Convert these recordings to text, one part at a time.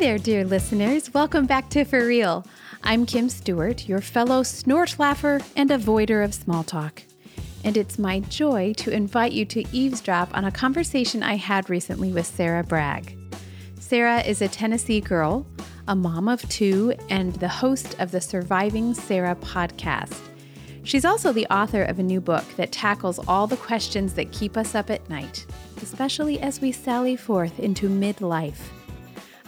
there, dear listeners. Welcome back to For Real. I'm Kim Stuart, your fellow snort laugher and avoider of small talk. And it's my joy to invite you to eavesdrop on a conversation I had recently with Sarah Bragg. Sarah is a Tennessee girl, a mom of two, and the host of the Surviving Sarah podcast. She's also the author of a new book that tackles all the questions that keep us up at night, especially as we sally forth into midlife.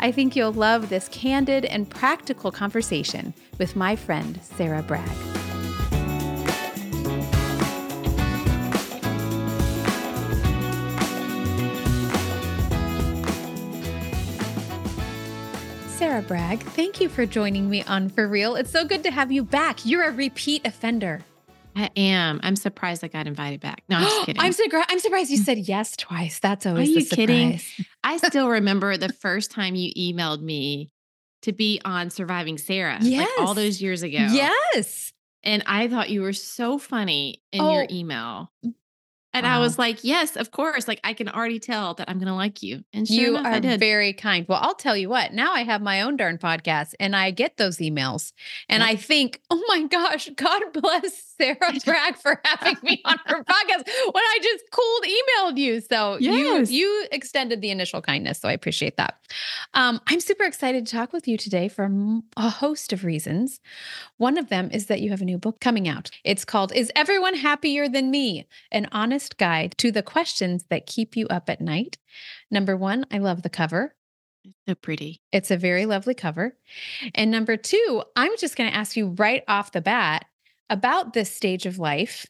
I think you'll love this candid and practical conversation with my friend, Sarah Bragg. Sarah Bragg, thank you for joining me on For Real. It's so good to have you back. You're a repeat offender. I am. I'm surprised I got invited back. No, I'm just kidding. I'm, I'm surprised you said yes twice. That's always Are you the kidding? I still remember the first time you emailed me to be on Surviving Sarah, like all those years ago. Yes. And I thought you were so funny in Oh. your email. And I was like, yes, of course. Like I can already tell that I'm going to like you. And sure You enough, are very kind. Well, I'll tell you what, now I have my own darn podcast and I get those emails and Yep. I think, oh my gosh, God bless Sarah Bragg for having me on her podcast when I just cold emailed you. So Yes. you you extended the initial kindness. So I appreciate that. Um, I'm super excited to talk with you today for a host of reasons. One of them is that you have a new book coming out. It's called Is Everyone Happier Than Me? An honest guide to the questions that keep you up at night. Number one, I love the cover. so pretty. It's a very lovely cover. And number two, I'm just going to ask you right off the bat about this stage of life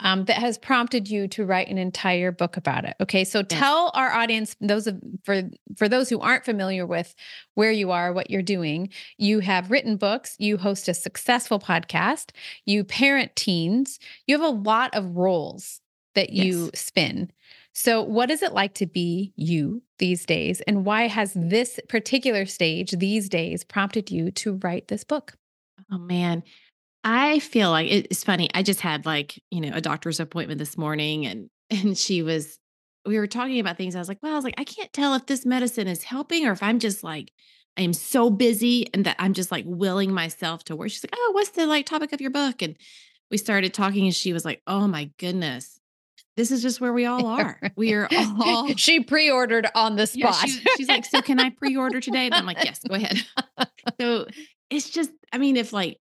um, that has prompted you to write an entire book about it. Okay, so tell our audience, those of for for those who aren't familiar with where you are, what you're doing. You have written books. You host a successful podcast. You parent teens. You have a lot of roles that you spin. So, what is it like to be you these days? And why has this particular stage these days prompted you to write this book? Oh man. I feel like it's funny. I just had like, you know, a doctor's appointment this morning and and she was we were talking about things. I was like, well, I was like, I can't tell if this medicine is helping or if I'm just like I am so busy and that I'm just like willing myself to work. She's like, Oh, what's the like topic of your book? And we started talking and she was like, Oh my goodness. This is just where we all are. We are all she pre ordered on the yeah, spot. she- she's like, so can I pre-order today? And I'm like, yes, go ahead. so it's just, I mean, if like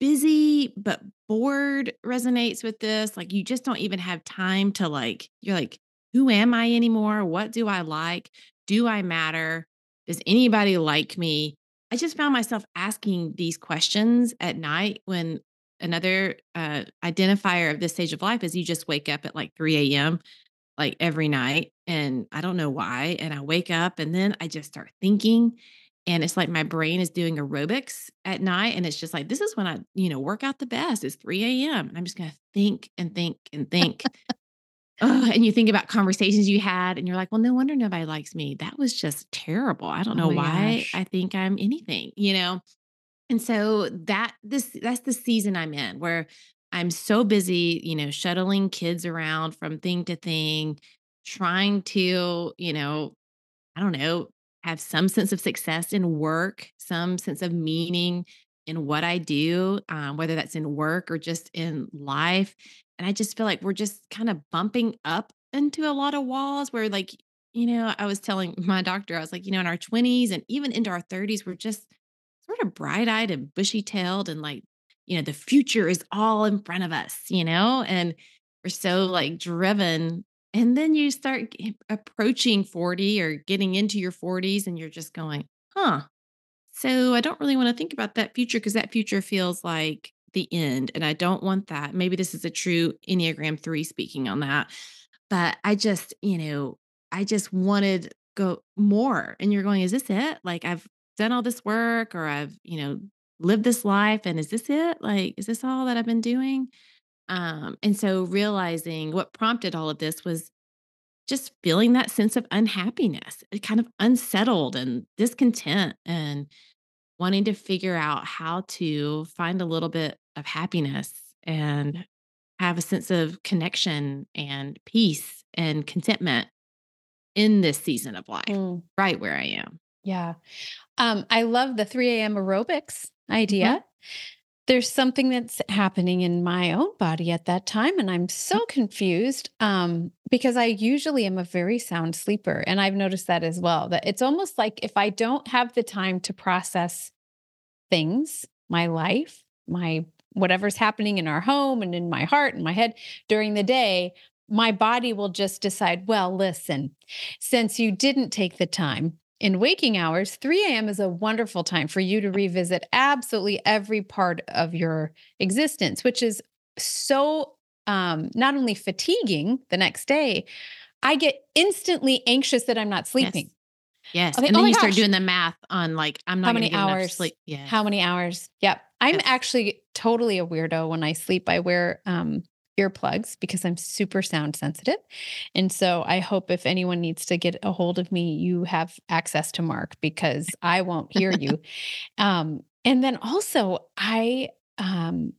busy but bored resonates with this, like you just don't even have time to like, you're like, who am I anymore? What do I like? Do I matter? Does anybody like me? I just found myself asking these questions at night when another uh, identifier of this stage of life is you just wake up at like 3 a.m like every night and I don't know why. And I wake up and then I just start thinking. And it's like my brain is doing aerobics at night. And it's just like, this is when I, you know, work out the best. It's 3 a.m. And I'm just going to think and think and think. Ugh, and you think about conversations you had and you're like, well, no wonder nobody likes me. That was just terrible. I don't Oh know my why gosh. I think I'm anything, you know? And so that this that's the season I'm in where I'm so busy, you know, shuttling kids around from thing to thing, trying to, you know, I don't know, have some sense of success in work, some sense of meaning in what I do, um, whether that's in work or just in life. And I just feel like we're just kind of bumping up into a lot of walls where, like, you know, I was telling my doctor, I was like, you know, in our 20s and even into our 30s, we're just sort of bright eyed and bushy tailed and like, you know, the future is all in front of us, you know, and we're so like driven. And then you start approaching 40 or getting into your 40s and you're just going, huh. So I don't really want to think about that future because that future feels like the end. And I don't want that. Maybe this is a true Enneagram 3 speaking on that. But I just, you know, I just wanted go more. And you're going, is this it? Like I've done all this work or I've, you know, lived this life and is this it? Like, is this all that I've been doing? Um, and so realizing what prompted all of this was just feeling that sense of unhappiness, kind of unsettled and discontent and wanting to figure out how to find a little bit of happiness and have a sense of connection and peace and contentment in this season of life, Mm. right where I am. Yeah. Um, I love the 3 a.m. aerobics idea. Mm-hmm. There's something that's happening in my own body at that time, and I'm so mm. confused um, because I usually am a very sound sleeper. And I've noticed that as well. That it's almost like if I don't have the time to process things, my life, my whatever's happening in our home and in my heart and my head during the day, my body will just decide, well, listen, since you didn't take the time in waking hours, 3 a.m. is a wonderful time for you to revisit absolutely every part of your existence, which is so um, not only fatiguing the next day, I get instantly anxious that I'm not sleeping. Yes. yes. Okay. And then oh you gosh. start doing the math on like, I'm not how many hours sleep. Yeah. How many hours? Yep. I'm yes. actually totally a weirdo when I sleep. I wear um, earplugs because I'm super sound sensitive. And so I hope if anyone needs to get a hold of me, you have access to Mark because I won't hear you. um, and then also I um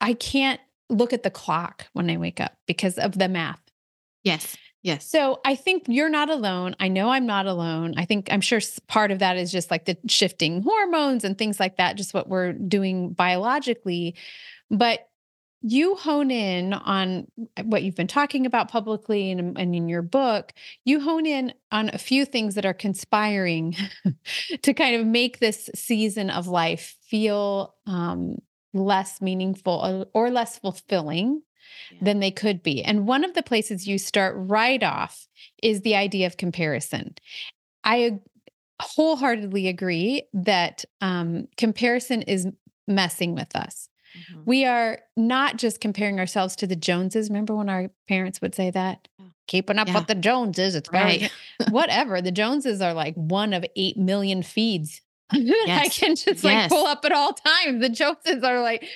I can't look at the clock when I wake up because of the math. Yes. Yes. So I think you're not alone. I know I'm not alone. I think I'm sure part of that is just like the shifting hormones and things like that, just what we're doing biologically. But you hone in on what you've been talking about publicly and, and, in your book you hone in on a few things that are conspiring to kind of make this season of life feel um, less meaningful or, or less fulfilling yeah. than they could be. And one of the places you start right off is the idea of comparison. I wholeheartedly agree that um, comparison is messing with us Mm-hmm. We are not just comparing ourselves to the Joneses. Remember when our parents would say that? Keeping up yeah. with the Joneses. It's right. whatever. The Joneses are like one of 8 million feeds. Yes. I can just like yes. pull up at all times. The Joneses are like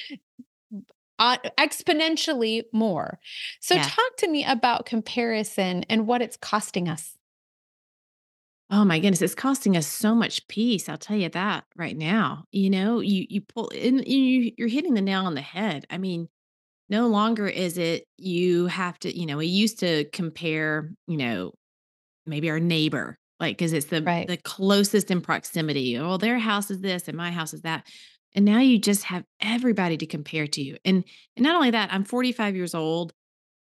uh, exponentially more. So, yeah. talk to me about comparison and what it's costing us. Oh my goodness, it's costing us so much peace. I'll tell you that right now. You know, you you pull and you you're hitting the nail on the head. I mean, no longer is it you have to, you know, we used to compare, you know, maybe our neighbor, like because it's the right. the closest in proximity. Oh, their house is this and my house is that. And now you just have everybody to compare to you. And and not only that, I'm 45 years old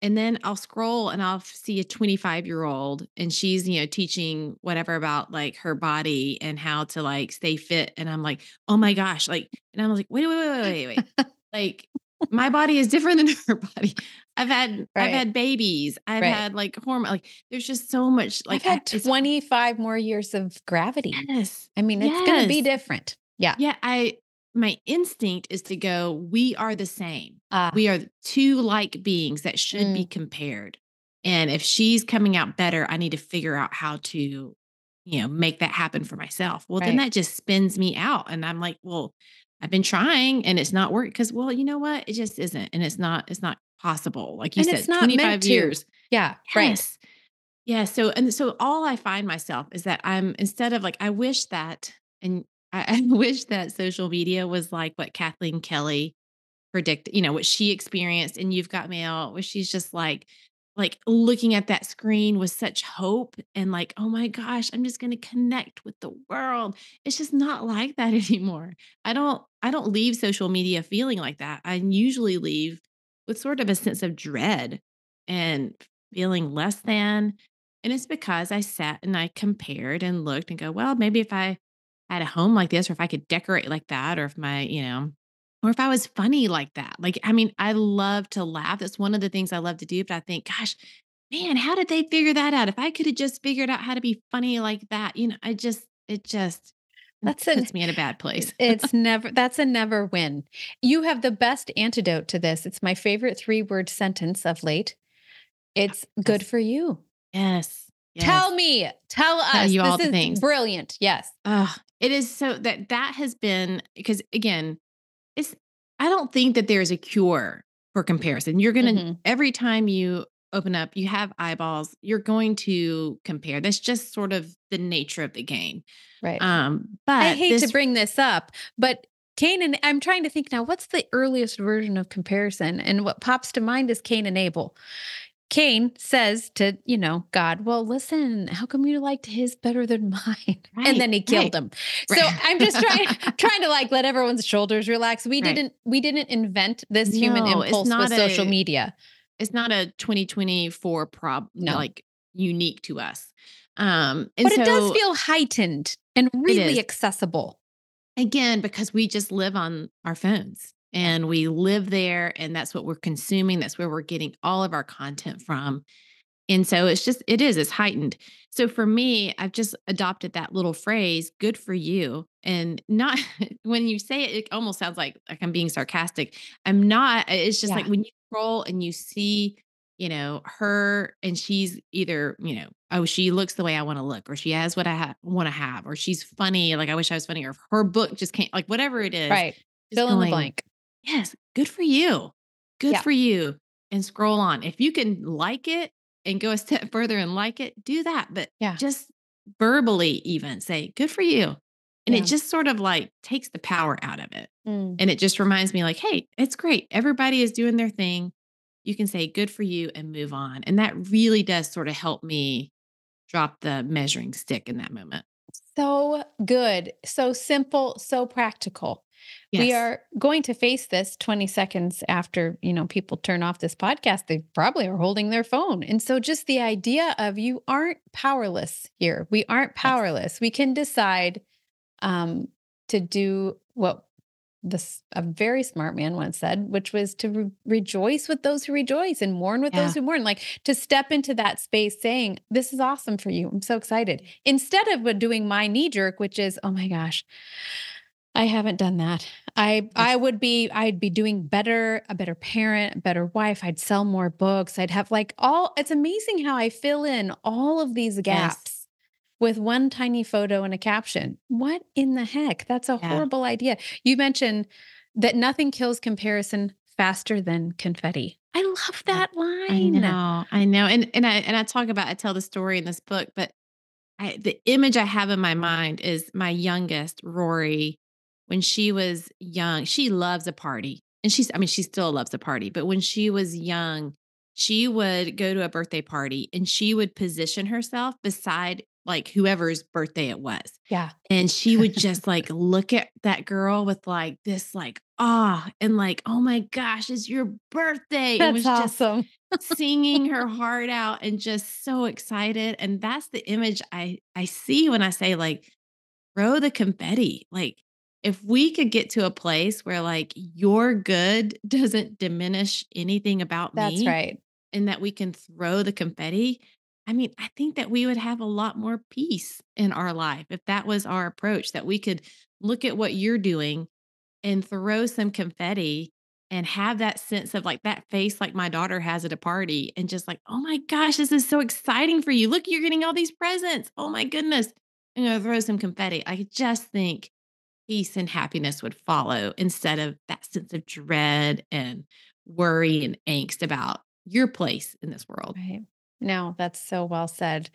and then I'll scroll and I'll see a 25 year old and she's, you know, teaching whatever about like her body and how to like stay fit. And I'm like, oh my gosh. Like, and I'm like, wait, wait, wait, wait, wait, wait. like my body is different than her body. I've had, right. I've had babies. I've right. had like hormone, like there's just so much like I've had 25 more years of gravity. Yes. I mean, it's yes. going to be different. Yeah. Yeah. I, my instinct is to go, we are the same. Uh, we are two like beings that should mm. be compared. And if she's coming out better, I need to figure out how to, you know, make that happen for myself. Well, right. then that just spins me out. And I'm like, well, I've been trying and it's not working because, well, you know what? It just isn't. And it's not, it's not possible. Like you and said, it's not 25 years. Yeah. Yes. Right. Yeah. So, and so all I find myself is that I'm instead of like, I wish that, and I, I wish that social media was like what Kathleen Kelly predicted, you know, what she experienced and You've Got Mail, where she's just like, like looking at that screen with such hope and like, oh my gosh, I'm just going to connect with the world. It's just not like that anymore. I don't, I don't leave social media feeling like that. I usually leave with sort of a sense of dread and feeling less than. And it's because I sat and I compared and looked and go, well, maybe if I had a home like this, or if I could decorate like that, or if my, you know, or if I was funny like that. Like, I mean, I love to laugh. That's one of the things I love to do. But I think, gosh, man, how did they figure that out? If I could have just figured out how to be funny like that, you know, I just, it just, that's puts me in a bad place. it's never that's a never win. You have the best antidote to this. It's my favorite three word sentence of late. It's yes. good for you. Yes. yes. Tell me, tell us. Tell you this all the things. Brilliant. Yes. Oh, it is so that that has been because again, it's I don't think that there's a cure for comparison. You're going to mm-hmm. every time you open up, you have eyeballs, you're going to compare. That's just sort of the nature of the game. Right. Um but I hate this, to bring this up, but Cain and I'm trying to think now what's the earliest version of comparison and what pops to mind is Cain and Abel. Cain says to, you know, God, well, listen, how come you liked his better than mine? Right, and then he killed right. him. So Right. I'm just trying trying to like let everyone's shoulders relax. We didn't we didn't invent this human No, it's impulse with not social media. it's not a 2024 prob No. like unique to us. Um and But it does feel heightened and really accessible. again because we just live on our phones and we live there and that's what we're consuming that's where we're getting all of our content from and so it's just it is it's heightened so for me i've just adopted that little phrase good for you and not when you say it it almost sounds like like i'm being sarcastic i'm not it's just like when you scroll and you see you know her and she's either you know oh she looks the way i want to look or she has what i ha- want to have or she's funny like i wish i was funny or her book just can't like whatever it is Right. Fill in the blank. Yes good for you good Yeah. for you and scroll on if you can like it and go a step further and like it do that but Yeah. just verbally even say good for you and Yeah. it just sort of like takes the power out of it Mm. and it just reminds me like hey it's great everybody is doing their thing you can say good for you and move on and that really does sort of help me drop the measuring stick in that moment So good. So simple, so practical. We are going to face this 20 seconds after, you know, people turn off this podcast. They probably are holding their phone. And so just the idea of you aren't powerless here. We aren't powerless. We can decide um to do what this a very smart man once said, which was to re- rejoice with those who rejoice and mourn with Yeah. those who mourn. Like to step into that space saying, This is awesome for you. I'm so excited. Instead of doing my knee jerk, which is, oh my gosh, I haven't done that. I I would be I'd be doing better, a better parent, a better wife. I'd sell more books. I'd have like all it's amazing how I fill in all of these gaps with one tiny photo and a caption. What in the heck? That's a Yeah. horrible idea. You mentioned that nothing kills comparison faster than confetti. I love that I line. know, I know, and and I and I talk about I tell the story in this book, but I the image I have in my mind is my youngest Rory when she was young. She loves a party, and she's I mean she still loves a party, but when she was young, she would go to a birthday party and she would position herself beside like whoever's birthday it was. Yeah. And she would just like look at that girl with like this like awe and like, oh my gosh, it's your birthday. That's was just awesome. singing her heart out and just so excited. And that's the image I I see when I say like throw the confetti. Like if we could get to a place where like your good doesn't diminish anything about That's me right. and that we can throw the confetti, I mean, I think that we would have a lot more peace in our life if that was our approach, that we could look at what you're doing and throw some confetti and have that sense of like that face like my daughter has at a party and just like, oh my gosh, this is so exciting for you. Look, you're getting all these presents. Oh my goodness. I'm going to throw some confetti. I just think peace and happiness would follow instead of that sense of dread and worry and angst about your place in this world. Right. No, that's so well said.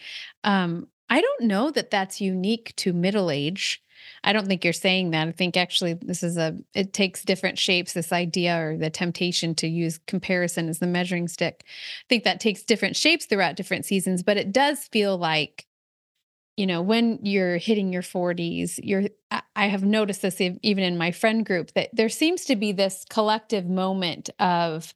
Um, I don't know that that's unique to middle age. I don't think you're saying that. I think actually this is a, it takes different shapes, this idea or the temptation to use comparison as the measuring stick. I think that takes different shapes throughout different seasons, but it does feel like, you know, when you're hitting your 40s, you're, I- have noticed this ev- even in my friend group that there seems to be this collective moment of,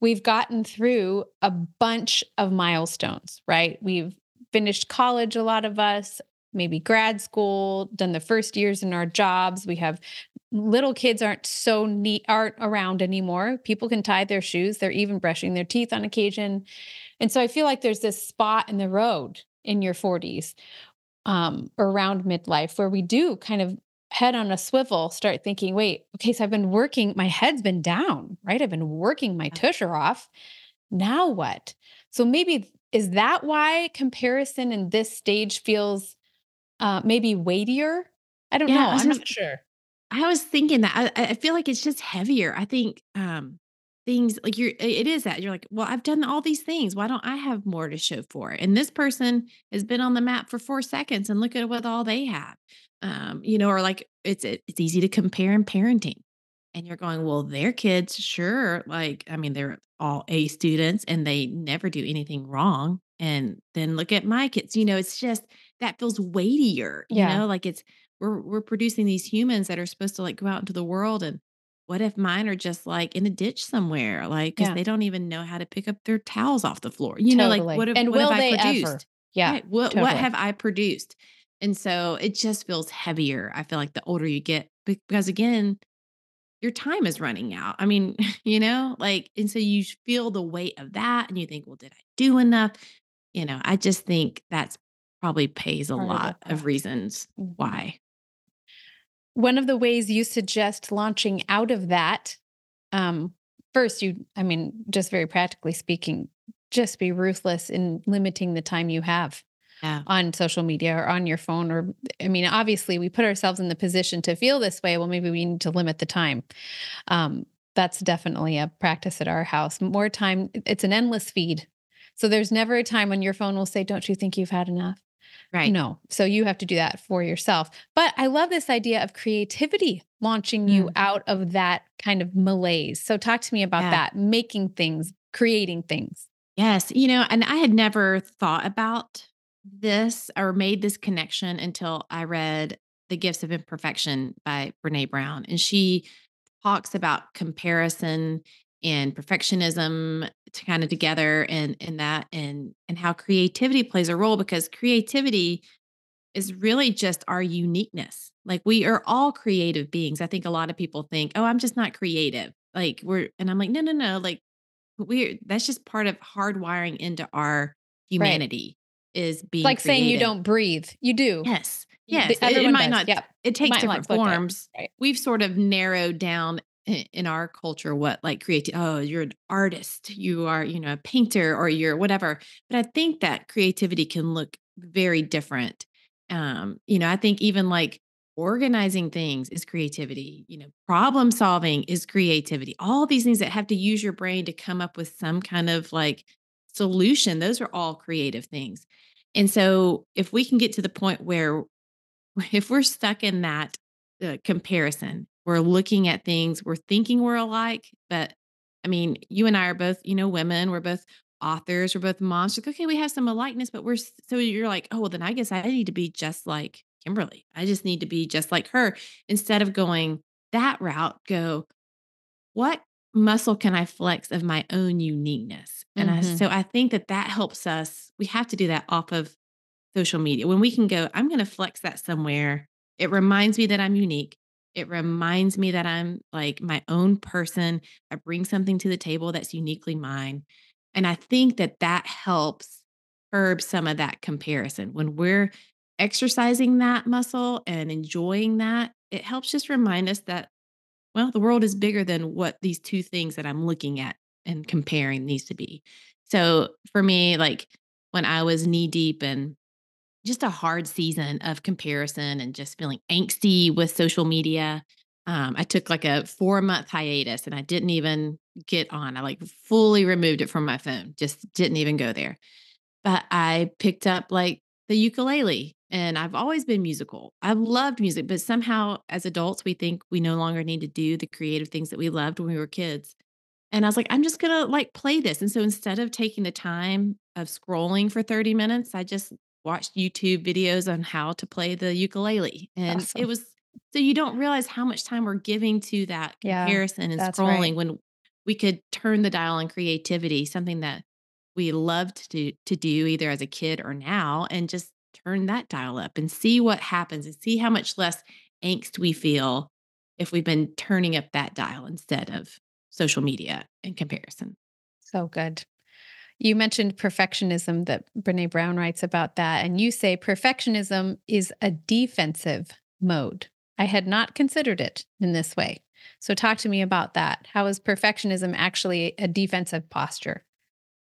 we've gotten through a bunch of milestones, right? We've finished college, a lot of us, maybe grad school, done the first years in our jobs. We have little kids aren't so neat, aren't around anymore. People can tie their shoes. They're even brushing their teeth on occasion. And so I feel like there's this spot in the road in your 40s um, around midlife where we do kind of head on a swivel start thinking wait okay so i've been working my head's been down right? I've been working my tusher off. Now what? So maybe is that why comparison in this stage feels uh maybe weightier? I don't Yeah, know i'm not sure. I was thinking that I, I feel like it's just heavier. I think um things like you're it is that you're like, well, I've done all these things. Why don't I have more to show for it? And this person has been on the map for four seconds and look at what all they have. Um, you know, or like it's it's easy to compare in parenting. And you're going, well, their kids, sure. Like, I mean, they're all A students and they never do anything wrong. And then look at my kids. You know, it's just that feels weightier, you Yeah. know, like it's we're we're producing these humans that are supposed to like go out into the world and what if mine are just like in a ditch somewhere, like because Yeah. they don't even know how to pick up their towels off the floor. You know, like what have And what have will I they ever? produced? Yeah. Right. What what have I produced? And so it just feels heavier. I feel like the older you get, because again, your time is running out. I mean, you know, like, and so you feel the weight of that and you think, well, did I do enough? You know, I just think that's probably pays a Part of lot of reasons Mhm. why. One of the ways you suggest launching out of that, um, first, you, I mean, just very practically speaking, just be ruthless in limiting the time you have Yeah. on social media or on your phone. Or, I mean, obviously, we put ourselves in the position to feel this way. Well, maybe we need to limit the time. Um, that's definitely a practice at our house. More time, it's an endless feed. So there's never a time when your phone will say, Don't you think you've had enough? Right. No. So you have to do that for yourself. But I love this idea of creativity launching you Mm. out of that kind of malaise. So talk to me about Yeah. that, making things, creating things. Yes. You know, and I had never thought about this or made this connection until I read The Gifts of Imperfection by Brene Brown. And she talks about comparison and perfectionism to kind of together and in that and and how creativity plays a role because creativity is really just our uniqueness. Like we are all creative beings. I think a lot of people think, "Oh, I'm just not creative." Like we're and I'm like, "No, no, no. Like we're that's just part of hardwiring into our humanity is being It's like saying you don't breathe. You do. Yes. Yes. It, it might does. not Yep. it takes not different it. forms. Right. We've sort of narrowed down in our culture what like creative oh you're an artist you are you know a painter or you're whatever but i think that creativity can look very different um you know i think even like organizing things is creativity you know problem solving is creativity all these things that have to use your brain to come up with some kind of like solution those are all creative things and so if we can get to the point where if we're stuck in that uh, comparison, we're looking at things, we're thinking we're alike, but I mean, you and I are both, you know, women, we're both authors, we're both moms. Like, okay, we have some alikeness, but we're so you're like, oh, well, then I guess I need to be just like Kimberly. I just need to be just like her. Instead of going that route, go, what muscle can I flex of my own uniqueness? And I, Mhm. so I think that that helps us. We have to do that off of social media. When we can go, I'm going to flex that somewhere. It reminds me that I'm unique. It reminds me that I'm like my own person. I bring something to the table that's uniquely mine. And I think that that helps curb some of that comparison. When we're exercising that muscle and enjoying that, it helps just remind us that, well, the world is bigger than what these two things that I'm looking at and comparing needs to be. So for me, like when I was knee deep in just a hard season of comparison and just feeling angsty with social media. Um, I took like a four month hiatus and I didn't even get on. I like fully removed it from my phone, just didn't even go there. But I picked up like the ukulele and I've always been musical. I've loved music, but somehow as adults, we think we no longer need to do the creative things that we loved when we were kids. And I was like, I'm just gonna like play this. And so instead of taking the time of scrolling for 30 minutes, I just watched YouTube videos on how to play the ukulele. And it was so you don't realize how much time we're giving to that Yeah, comparison and scrolling right. when we could turn the dial on creativity, something that we loved to to do either as a kid or now, and just turn that dial up and see what happens and see how much less angst we feel if we've been turning up that dial instead of social media in comparison. So good. You mentioned perfectionism that Brene Brown writes about that. And you say perfectionism is a defensive mode. I had not considered it in this way. So, talk to me about that. How is perfectionism actually a defensive posture?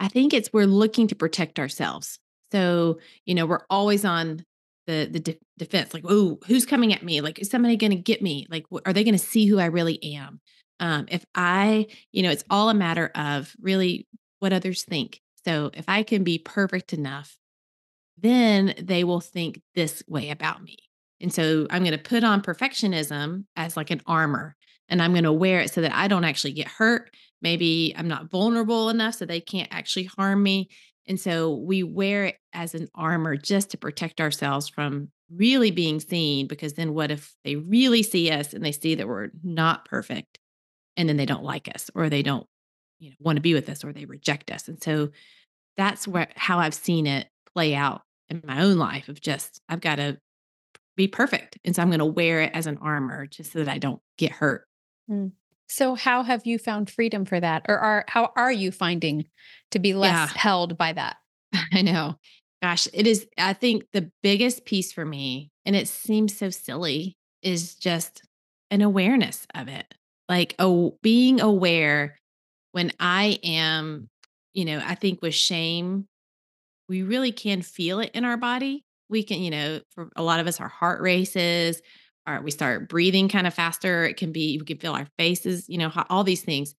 I think it's we're looking to protect ourselves. So, you know, we're always on the the de- defense like, "Oh, who's coming at me? Like is somebody going to get me? Like are they going to see who I really am?" Um if I, you know, it's all a matter of really what others think. So, if I can be perfect enough, then they will think this way about me. And so I'm going to put on perfectionism as like an armor. and I'm going to wear it so that I don't actually get hurt. Maybe I'm not vulnerable enough so they can't actually harm me. And so we wear it as an armor just to protect ourselves from really being seen. Because then what if they really see us and they see that we're not perfect and then they don't like us or they don't you know want to be with us or they reject us. And so that's where how I've seen it play out in my own life of just I've got to be perfect. And so I'm going to wear it as an armor just so that I don't get hurt. Mm. So how have you found freedom for that or are how are you finding to be less yeah. held by that? I know. Gosh, it is I think the biggest piece for me and it seems so silly is just an awareness of it. Like oh being aware when I am, you know, I think with shame we really can feel it in our body. We can, you know, for a lot of us, our heart races, or we start breathing kind of faster. It can be, we can feel our faces, you know, all these things.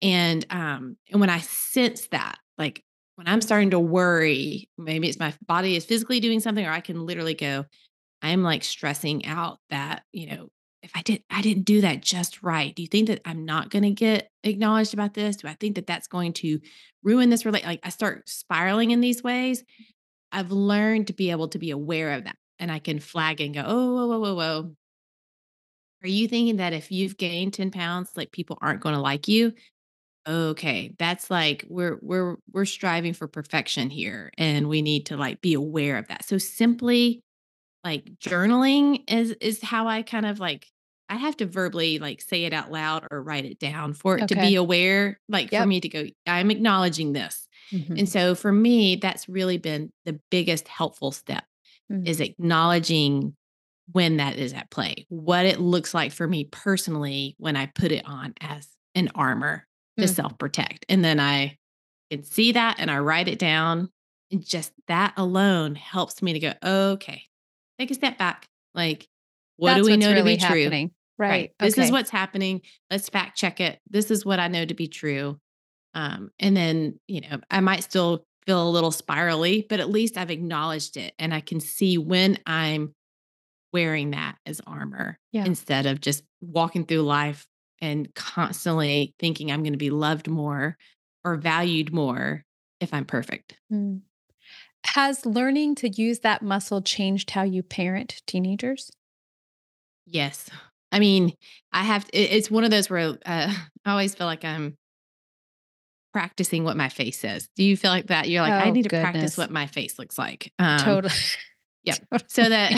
And um, and when I sense that, like when I'm starting to worry, maybe it's my body is physically doing something, or I can literally go, I'm like stressing out that, you know, if I did I didn't do that just right. Do you think that I'm not going to get acknowledged about this? Do I think that that's going to ruin this relate like I start spiraling in these ways? I've learned to be able to be aware of that and I can flag and go, "Oh, whoa, whoa, whoa, whoa. Are you thinking that if you've gained 10 pounds like people aren't going to like you?" Okay, that's like we're we're we're striving for perfection here and we need to like be aware of that. So simply like journaling is is how I kind of like I have to verbally like say it out loud or write it down for it okay. to be aware, like yep. for me to go, I'm acknowledging this. Mm-hmm. And so for me, that's really been the biggest helpful step mm-hmm. is acknowledging when that is at play, what it looks like for me personally when I put it on as an armor to mm-hmm. self protect. And then I can see that and I write it down. And just that alone helps me to go, okay, take a step back. Like, what That's do we know really to be happening. true? Right. right. This is what's happening. Let's fact check it. This is what I know to be true. Um, and then, you know, I might still feel a little spirally, but at least I've acknowledged it and I can see when I'm wearing that as armor yeah. instead of just walking through life and constantly thinking I'm going to be loved more or valued more if I'm perfect. Mm. Has learning to use that muscle changed how you parent teenagers? Yes. I mean, I have, it's one of those where uh, I always feel like I'm practicing what my face says. Do you feel like that? You're like, oh, I need to goodness. practice what my face looks like. Um, totally. Yeah. So that,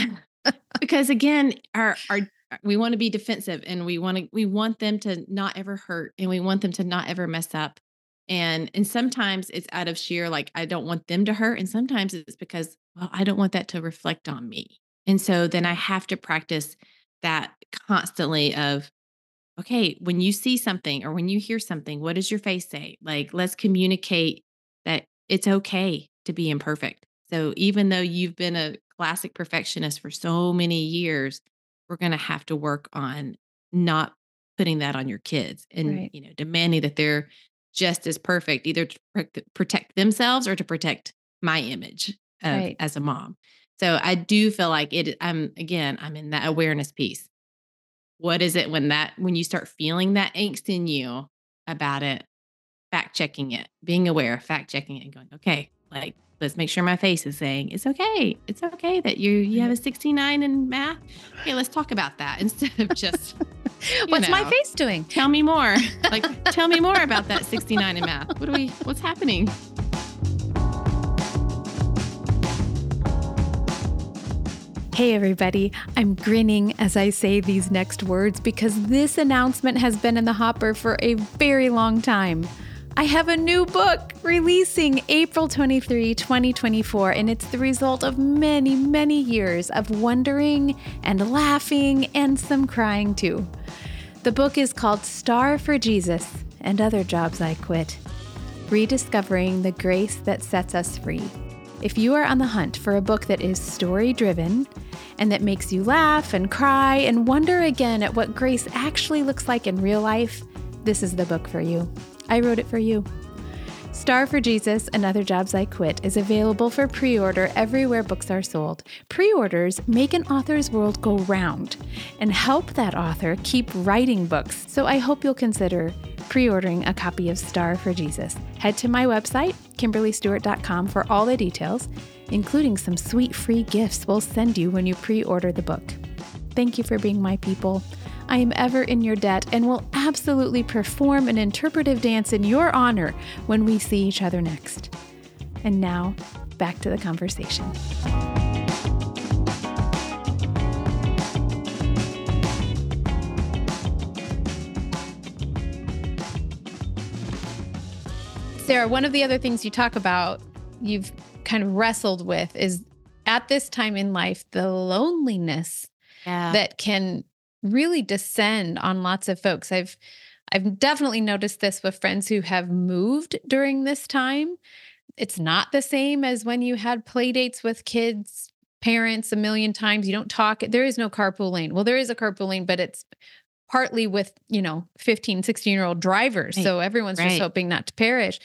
because again, our, our, we want to be defensive and we want to, we want them to not ever hurt and we want them to not ever mess up and and sometimes it's out of sheer like i don't want them to hurt and sometimes it's because well i don't want that to reflect on me. And so then i have to practice that constantly of okay when you see something or when you hear something what does your face say? Like let's communicate that it's okay to be imperfect. So even though you've been a classic perfectionist for so many years we're going to have to work on not putting that on your kids and right. you know demanding that they're just as perfect, either to protect themselves or to protect my image of, right. as a mom. So I do feel like it. I'm again, I'm in that awareness piece. What is it when that when you start feeling that angst in you about it? Fact checking it, being aware, fact checking it, and going, okay, like let's make sure my face is saying it's okay. It's okay that you you have a 69 in math. Okay, let's talk about that instead of just What's know, my face doing? Tell me more. Like tell me more about that 69 in math. What do we what's happening? Hey, everybody. I'm grinning as I say these next words because this announcement has been in the hopper for a very long time. I have a new book releasing April 23, 2024, and it's the result of many, many years of wondering and laughing and some crying too. The book is called Star for Jesus and Other Jobs I Quit Rediscovering the Grace That Sets Us Free. If you are on the hunt for a book that is story driven and that makes you laugh and cry and wonder again at what grace actually looks like in real life, this is the book for you. I wrote it for you. Star for Jesus and Other Jobs I Quit is available for pre order everywhere books are sold. Pre orders make an author's world go round and help that author keep writing books. So I hope you'll consider pre ordering a copy of Star for Jesus. Head to my website, KimberlyStuart.com, for all the details, including some sweet free gifts we'll send you when you pre order the book. Thank you for being my people. I am ever in your debt and will absolutely perform an interpretive dance in your honor when we see each other next. And now, back to the conversation. Sarah, one of the other things you talk about, you've kind of wrestled with is at this time in life, the loneliness yeah. that can really descend on lots of folks. I've I've definitely noticed this with friends who have moved during this time. It's not the same as when you had play dates with kids, parents a million times. You don't talk. There is no carpool lane. Well, there is a carpool lane, but it's partly with, you know, 15, 16 year old drivers. Right. So everyone's right. just hoping not to perish.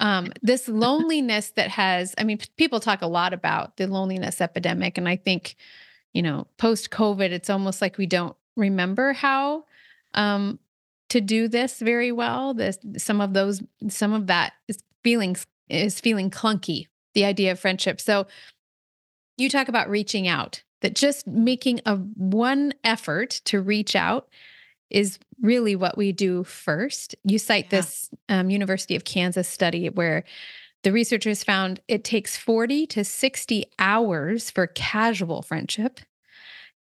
Um, this loneliness that has, I mean, people talk a lot about the loneliness epidemic. And I think, you know, post COVID, it's almost like we don't remember how um, to do this very well. This some of those some of that is feelings is feeling clunky. The idea of friendship. So you talk about reaching out. That just making a one effort to reach out is really what we do first. You cite yeah. this um, University of Kansas study where the researchers found it takes 40 to 60 hours for casual friendship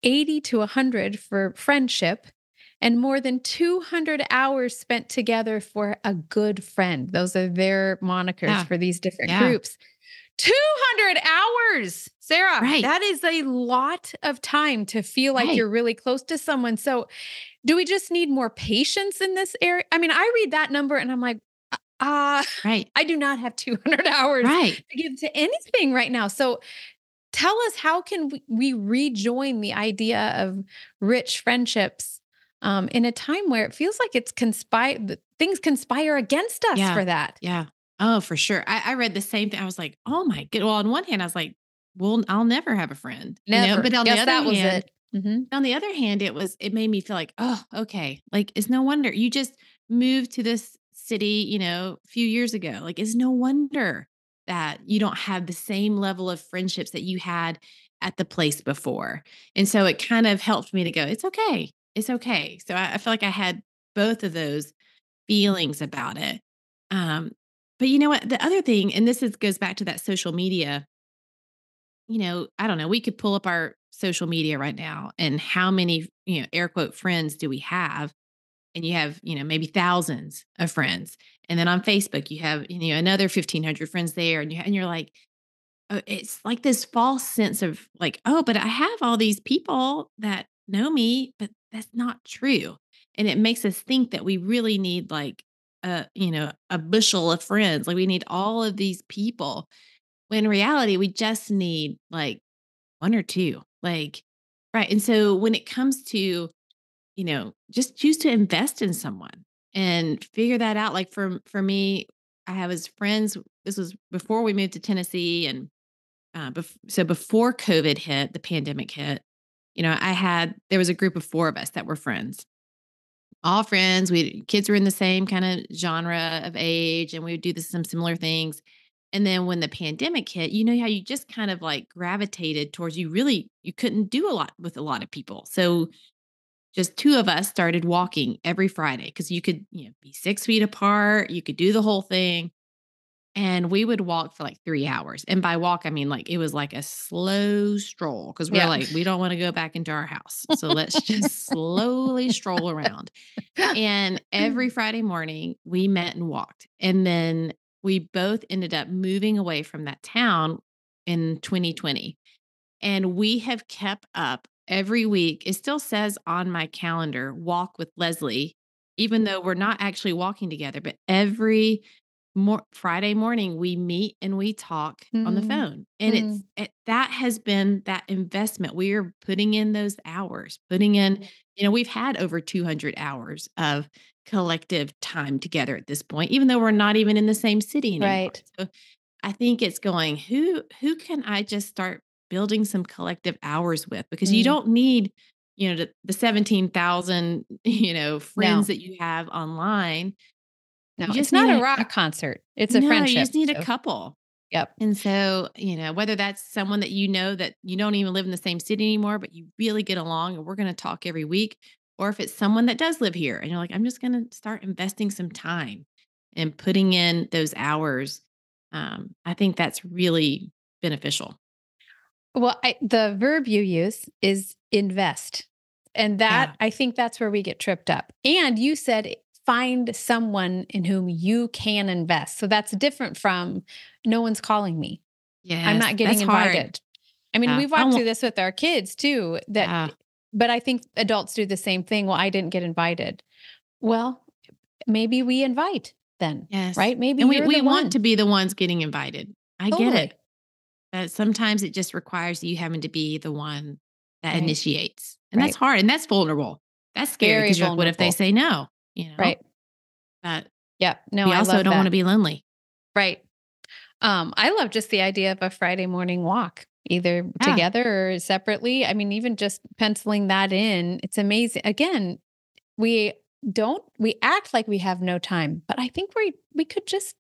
80 to 100 for friendship, and more than 200 hours spent together for a good friend. Those are their monikers yeah. for these different yeah. groups. 200 hours, Sarah. Right. That is a lot of time to feel like right. you're really close to someone. So, do we just need more patience in this area? I mean, I read that number and I'm like, uh, right. I do not have 200 hours right. to give to anything right now. So, tell us how can we, rejoin the idea of rich friendships um, in a time where it feels like it's conspire things conspire against us yeah, for that. Yeah. Oh, for sure. I, I, read the same thing. I was like, oh my god. Well, on one hand, I was like, well, I'll never have a friend. Never. You know? But on the other that hand, mm-hmm. on the other hand, it was it made me feel like, oh, okay. Like it's no wonder you just moved to this city, you know, a few years ago. Like it's no wonder that you don't have the same level of friendships that you had at the place before. And so it kind of helped me to go, it's okay. It's okay. So I, I feel like I had both of those feelings about it. Um, but you know what? The other thing, and this is goes back to that social media, you know, I don't know, we could pull up our social media right now and how many, you know, air quote friends do we have? And you have, you know, maybe thousands of friends. And then on Facebook, you have you know another fifteen hundred friends there, and you and you're like, oh, it's like this false sense of like, oh, but I have all these people that know me, but that's not true, and it makes us think that we really need like a you know a bushel of friends, like we need all of these people. When in reality, we just need like one or two, like right. And so when it comes to you know just choose to invest in someone and figure that out. Like for for me, I have as friends. This was before we moved to Tennessee, and uh, bef- so before COVID hit, the pandemic hit. You know, I had there was a group of four of us that were friends, all friends. We kids were in the same kind of genre of age, and we would do some similar things. And then when the pandemic hit, you know how you just kind of like gravitated towards you really you couldn't do a lot with a lot of people. So just two of us started walking every Friday because you could, you know, be six feet apart, you could do the whole thing. And we would walk for like three hours. And by walk, I mean like it was like a slow stroll because we're yeah. like, we don't want to go back into our house. So let's just slowly stroll around. And every Friday morning, we met and walked. And then we both ended up moving away from that town in 2020. And we have kept up every week. It still says on my calendar, walk with Leslie, even though we're not actually walking together, but every more Friday morning we meet and we talk mm-hmm. on the mm-hmm. phone. And mm-hmm. it's it, that has been that investment. We are putting in those hours, putting in, you know, we've had over 200 hours of collective time together at this point, even though we're not even in the same city anymore. Right. So I think it's going, who who can I just start building some collective hours with? Because you Mm. don't need, you know, the, the 17,000, you know, friends No. that you have online. No, You it's not a a- rock concert. It's a no, friendship. you just need a couple. Yep. And so, you know, whether that's someone that you know that you don't even live in the same city anymore, but you really get along and we're going to talk every week, or if it's someone that does live here and you're like, I'm just going to start investing some time and putting in those hours. Um, I think that's really beneficial. Well, I, the verb you use is invest. And that, I think that's where we get tripped up. And you said find someone in whom you can invest. So that's different from no one's calling me. Yeah. I'm not getting invited. I mean, Yeah. we've walked through this with our kids too. That, Yeah. but I think adults do the same thing. Well, I didn't get invited. Well, maybe we invite then, Yes. right? Maybe And we, we want to be the ones getting invited. I get it. But sometimes it just requires you having to be the one that Right. initiates. And that's hard. And that's vulnerable. That's scary because like, what if they say no? You know? Right. But Yeah. No, we I also don't want to be lonely. Right. Um, I love just the idea of a Friday morning walk, either Yeah. together or separately. I mean, even just penciling that in, it's amazing. Again, we don't we act like we have no time, but I think we we could just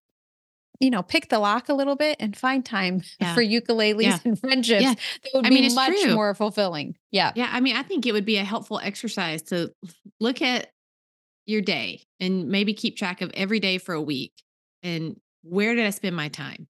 you know pick the lock a little bit and find time Yeah. for ukuleles Yeah. and friendships Yeah. that would I be mean, much true. more fulfilling. Yeah. Yeah. I mean, I think it would be a helpful exercise to look at your day and maybe keep track of every day for a week and where did I spend my time?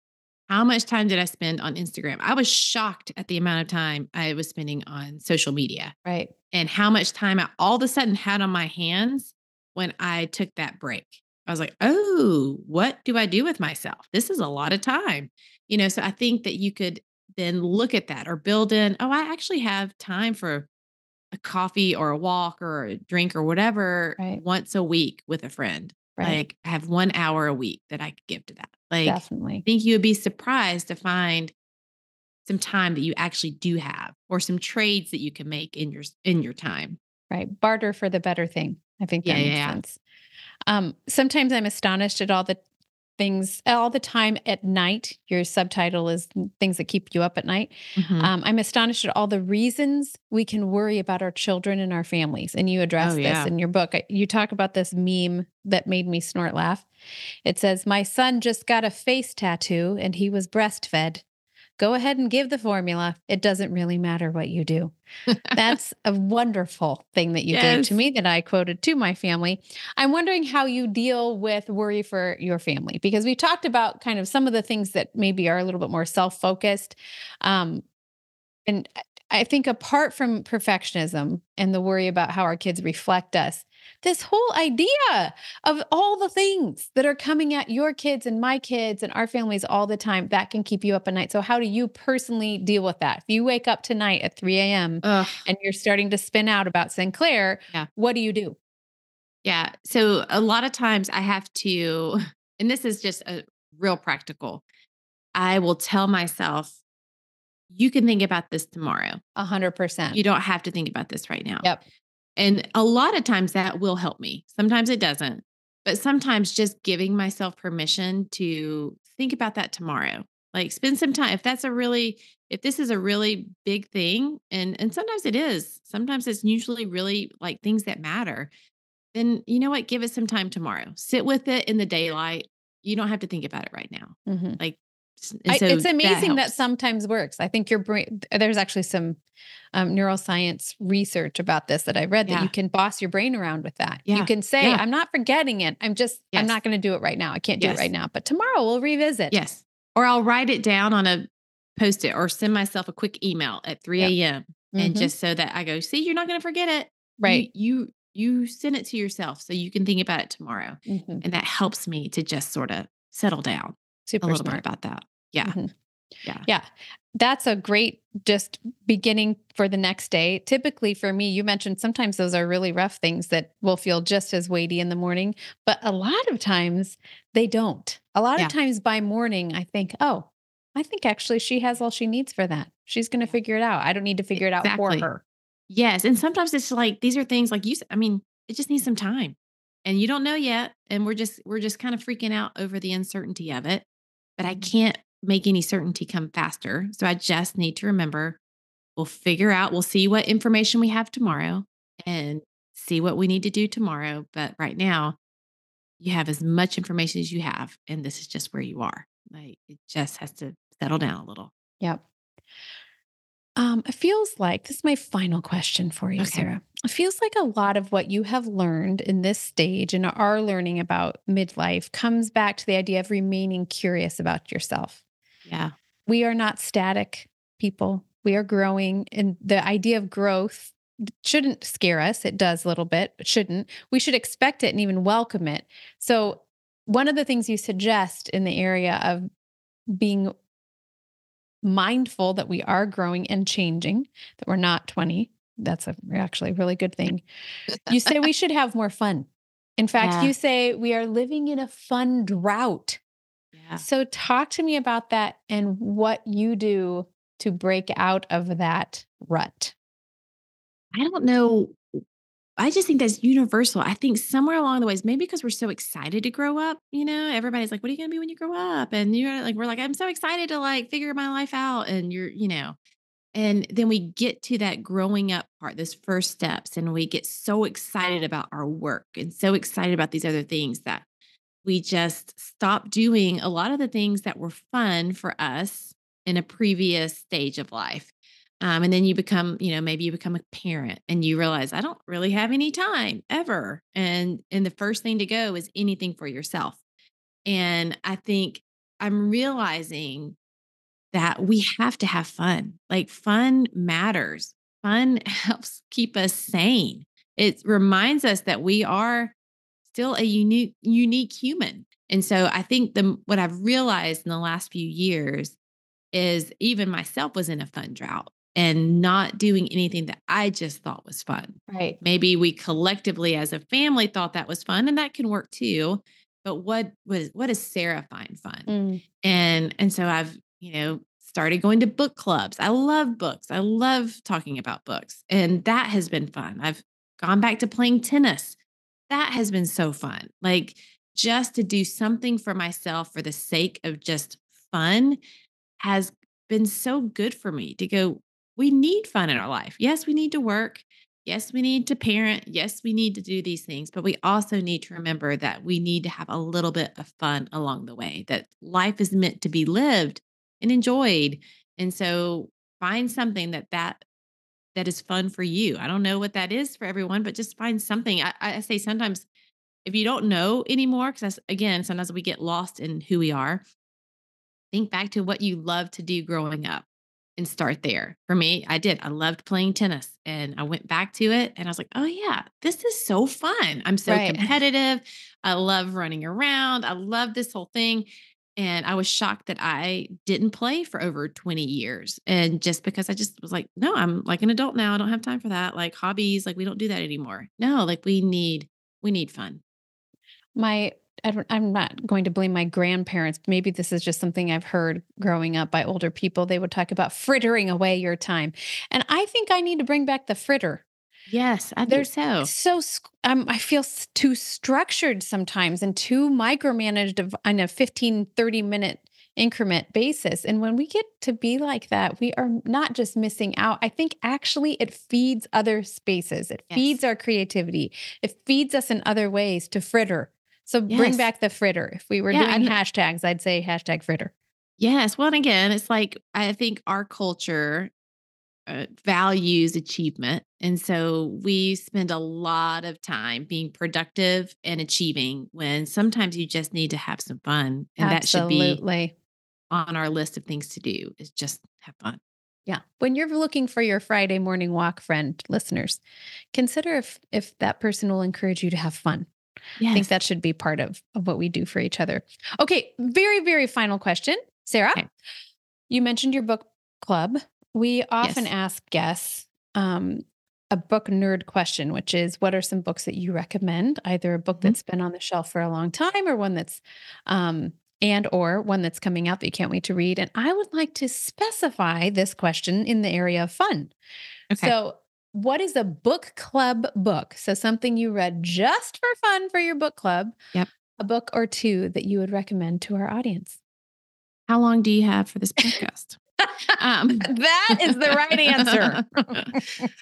How much time did I spend on Instagram? I was shocked at the amount of time I was spending on social media. Right. and how much time I all of a sudden had on my hands when I took that break. I was like, oh, what do I do with myself? This is a lot of time. You know, so I think that you could then look at that or build in, oh, I actually have time for a coffee or a walk or a drink or whatever Right. once a week with a friend. Right. Like I have one hour a week that I could give to that. Like Definitely. I think you would be surprised to find some time that you actually do have or some trades that you can make in your in your time. Right. Barter for the better thing. I think yeah, makes yeah. sense. Um, sometimes I'm astonished at all the things all the time at night. Your subtitle is things that keep you up at night. Mhm. Um, I'm astonished at all the reasons we can worry about our children and our families. And you address Oh, this yeah. in your book. You talk about this meme that made me snort laugh. It says, My son just got a face tattoo and he was breastfed. Go ahead and give the formula. It doesn't really matter what you do. That's a wonderful thing that you gave to me that I quoted to my family. I'm wondering how you deal with worry for your family because we talked about kind of some of the things that maybe are a little bit more self focused. Um, and I think apart from perfectionism and the worry about how our kids reflect us, this whole idea of all the things that are coming at your kids and my kids and our families all the time that can keep you up at night. So, how do you personally deal with that? If you wake up tonight at 3 a.m. And you're starting to spin out about Sinclair, Yeah. what do you do? yeah. So a lot of times I have to, and this is just a real practical. I will tell myself, you can think about this tomorrow. A hundred percent. You don't have to think about this right now. Yep. And a lot of times that will help me. Sometimes it doesn't. But sometimes just giving myself permission to think about that tomorrow. Like spend some time. If that's a really if this is a really big thing and and sometimes it is. Sometimes it's usually really like things that matter. Then you know what? Give it some time tomorrow. Sit with it in the daylight. You don't have to think about it right now. Mhm. Like s- I- so it's amazing that, helps. sometimes works. I think your brain, there's actually some um, neuroscience research about this that I read that you can boss your brain around with that. You can say, Yeah. I'm not forgetting it. I'm just, I'm not going to do it right now. I can't do Yes. it right now, but tomorrow we'll revisit. Yes. Or I'll write it down on a post it or send myself a quick email at 3 Yep. a.m. and just so that I go, see, you're not going to forget it. right. You, you you send it to yourself so you can think about it tomorrow. Mhm. And that helps me to just sort of settle down Super a little smart. bit about that. Yeah. Mhm. Yeah. Yeah. That's a great just beginning for the next day. Typically for me, you mentioned sometimes those are really rough things that will feel just as weighty in the morning, but a lot of times they don't. A lot Yeah. of times by morning, I think, oh, I think actually she has all she needs for that. She's going to figure it out. I don't need to figure it out for her. Yes. And sometimes it's like these are things like you I mean, it just needs some time. and you don't know yet and we're just we're just kind of freaking out over the uncertainty of it but i can't make any certainty come faster so i just need to remember we'll figure out we'll see what information we have tomorrow and see what we need to do tomorrow but right now you have as much information as you have and this is just where you are like it just has to settle down a little Yep. Um, it feels like this is my final question for you, Okay. Sarah. It feels like a lot of what you have learned in this stage and are learning about midlife comes back to the idea of remaining curious about yourself. yeah We are not static people. We are growing, and the idea of growth shouldn't scare us. It does a little bit, but shouldn't. We should expect it and even welcome it. So, one of the things you suggest in the area of being mindful that we are growing and changing, that we're not 20. That's a, actually a really good thing. You say we should have more fun. In fact, Yeah. you say we are living in a fun drought. yeah So, talk to me about that and what you do to break out of that rut. I don't know. I just think that's universal. I think somewhere along the ways, maybe because we're so excited to grow up, you know, everybody's like, what are you going to be when you grow up? And you're like, we're like, I'm so excited to like figure my life out. And you're, you know, and then we get to that growing up part, those first steps, and we get so excited about our work and so excited about these other things that we just stop doing a lot of the things that were fun for us in a previous stage of life. Um, and then you become, you know, maybe you become a parent and you realize I don't really have any time ever. And and the first thing to go is anything for yourself. And I think I'm realizing that we have to have fun. Like fun matters. Fun helps keep us sane. It reminds us that we are still a unique unique human. And so I think the what I've realized in the last few years is even myself was in a fun drought and not doing anything that I just thought was fun. Right. Maybe we collectively as a family thought that was fun and that can work too. But what was what does Sarah find fun? Mm, And and so I've, you know, started going to book clubs. I love books. I love talking about books. And that has been fun. I've gone back to playing tennis. That has been so fun. Like just to do something for myself for the sake of just fun has been so good for me to go we need fun in our life. Yes, we need to work. Yes, we need to parent. Yes, we need to do these things, but we also need to remember that we need to have a little bit of fun along the way, that life is meant to be lived and enjoyed. And so find something that that that is fun for you. I don't know what that is for everyone, but just find something. I, I say sometimes if you don't know anymore, because again, sometimes we get lost in who we are. Think back to what you loved to do growing up and start there. For me, I did. I loved playing tennis and I went back to it and I was like, oh, yeah, this is so fun. I'm so Right. competitive. I love running around. I love this whole thing. And I was shocked that I didn't play for over 20 years. And just because I just was like, no, I'm like an adult now. I don't have time for that. Like hobbies, like we don't do that anymore. No, like we need, we need fun. my I'm not going to blame my grandparents. Maybe this is just something I've heard growing up by older people. They would talk about frittering away your time. And I think I need to bring back the fritter. Yes, I think so. So um, I feel too structured sometimes and too micromanaged on a 15, 30 minute increment basis. And when we get to be like that, we are not just missing out. I think actually it feeds other spaces. It Yes. feeds our creativity. It feeds us in other ways to fritter. So bring back the fritter. If we were Yeah, doing hashtags, I'd say hashtag fritter. Yes. Well, and again, it's like I think our culture uh, values achievement. And so we spend a lot of time being productive and achieving when sometimes you just need to have some fun. And that should be on our list of things to do is just have fun. Yeah. When you're looking for your Friday morning walk friend, listeners, consider if if that person will encourage you to have fun. Yes. I think that should be part of, of what we do for each other. Okay, very, very final question. Sarah, Okay. you mentioned your book club. We often Yes. ask guests um, a book nerd question, which is what are some books that you recommend? Either a book Mhm. that's been on the shelf for a long time or one that's um, and or one that's coming out that you can't wait to read. And I would like to specify this question in the area of fun. Okay. So what is a book club book? So something you read just for fun for your book club. Yep. A book or two that you would recommend to our audience. How long do you have for this podcast? um, that is the right answer.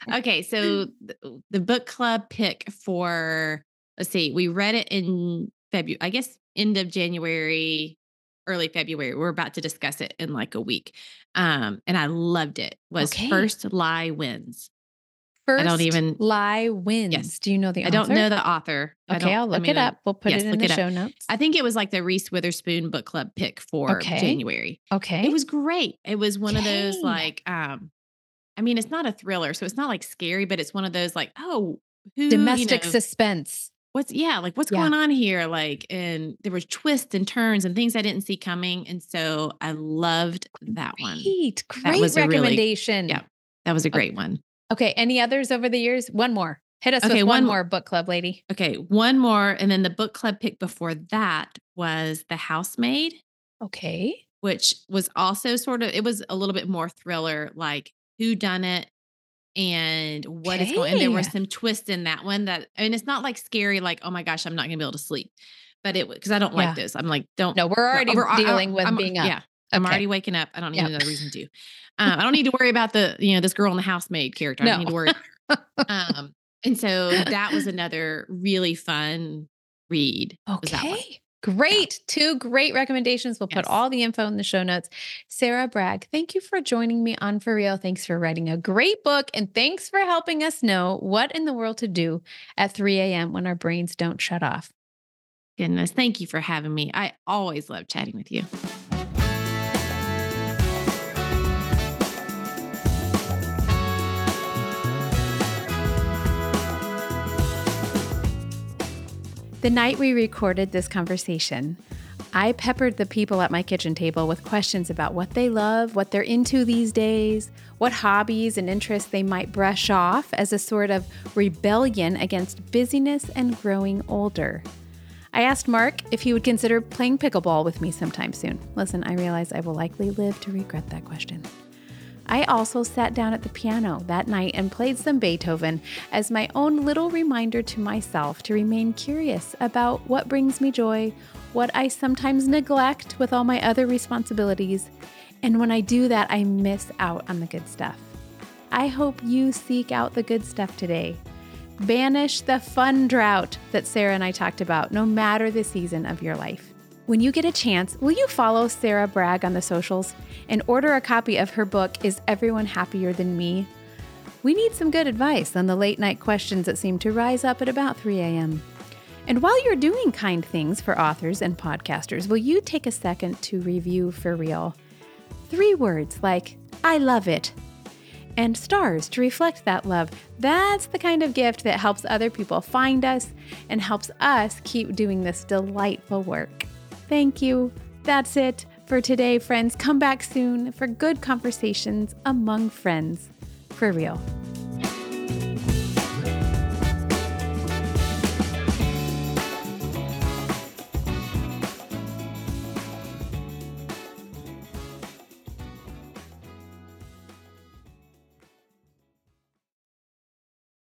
okay, so the, the book club pick for let's see, we read it in February, I guess end of January, early February. We're about to discuss it in like a week. Um, and I loved it. Was Okay. First Lie Wins. First don't even- lie wins. Yes. Do you know the I don't know the author. Okay, I'll I look mean, it up. We'll put yes, it in the it up. show notes. I think it was like the Reese Witherspoon book club pick for Okay. January. okay. It was great. It was one of those like um I mean it's not a thriller, so it's not like scary, but it's one of those like, oh, who domestic you know, suspense. what's yeah, like what's Yeah. going on here? Like and there was twists and turns and things I didn't see coming. And so I loved that one. Great, great a really- recommendation. yeah. That was a great one. Okay. Any others over the years? One more. Hit us Okay, with one, one- more book club lady. Okay, one more. And then the book club pick before that was The Housemaid. Okay. which was also sort of it was a little bit more thriller like who done it and what is going and there were some twists in that one that I mean it's not like scary like oh my gosh I'm not gonna be able to sleep but it because I don't Yeah. like this I'm like don't No, we're already we're- I- dealing uh, with I'm- being up. yeah I'm Okay. already waking up I don't need Yep. another reason to um, I don't need to worry about the you know this girl in the housemaid character I don't No. need to worry um and so that was another really fun read was that one. Okay. Great. Two great recommendations. We'll put all the info in the show notes. Sarah Bragg, thank you for joining me on For Real. Thanks for writing a great book. And thanks for helping us know what in the world to do at 3 a.m. when our brains don't shut off. goodness thank you for having me I always love chatting with you The night we recorded this conversation, I peppered the people at my kitchen table with questions about what they love, what they're into these days, what hobbies and interests they might brush off as a sort of rebellion against busyness and growing older. I asked Mark if he would consider playing pickleball with me sometime soon. Listen, I realize I will likely live to regret that question. I also sat down at the piano that night and played some Beethoven as my own little reminder to myself to remain curious about what brings me joy, what I sometimes neglect with all my other responsibilities, and when I do that, I miss out on the good stuff. I hope you seek out the good stuff today. Banish the fun drought that Sarah and I talked about, no matter the season of your life. When you get a chance, will you follow Sarah Bragg on the socials and order a copy of her book, Is Everyone Happier Than Me? We need some good advice on the late night questions that seem to rise up at about 3 a.m. And while you're doing kind things for authors and podcasters, will you take a second to review for real? Three words like, I love it, and stars to reflect that love. That's the kind of gift that helps other people find us and helps us keep doing this delightful work. Thank you. That's it for today, friends. Come back soon for good conversations among friends. For real.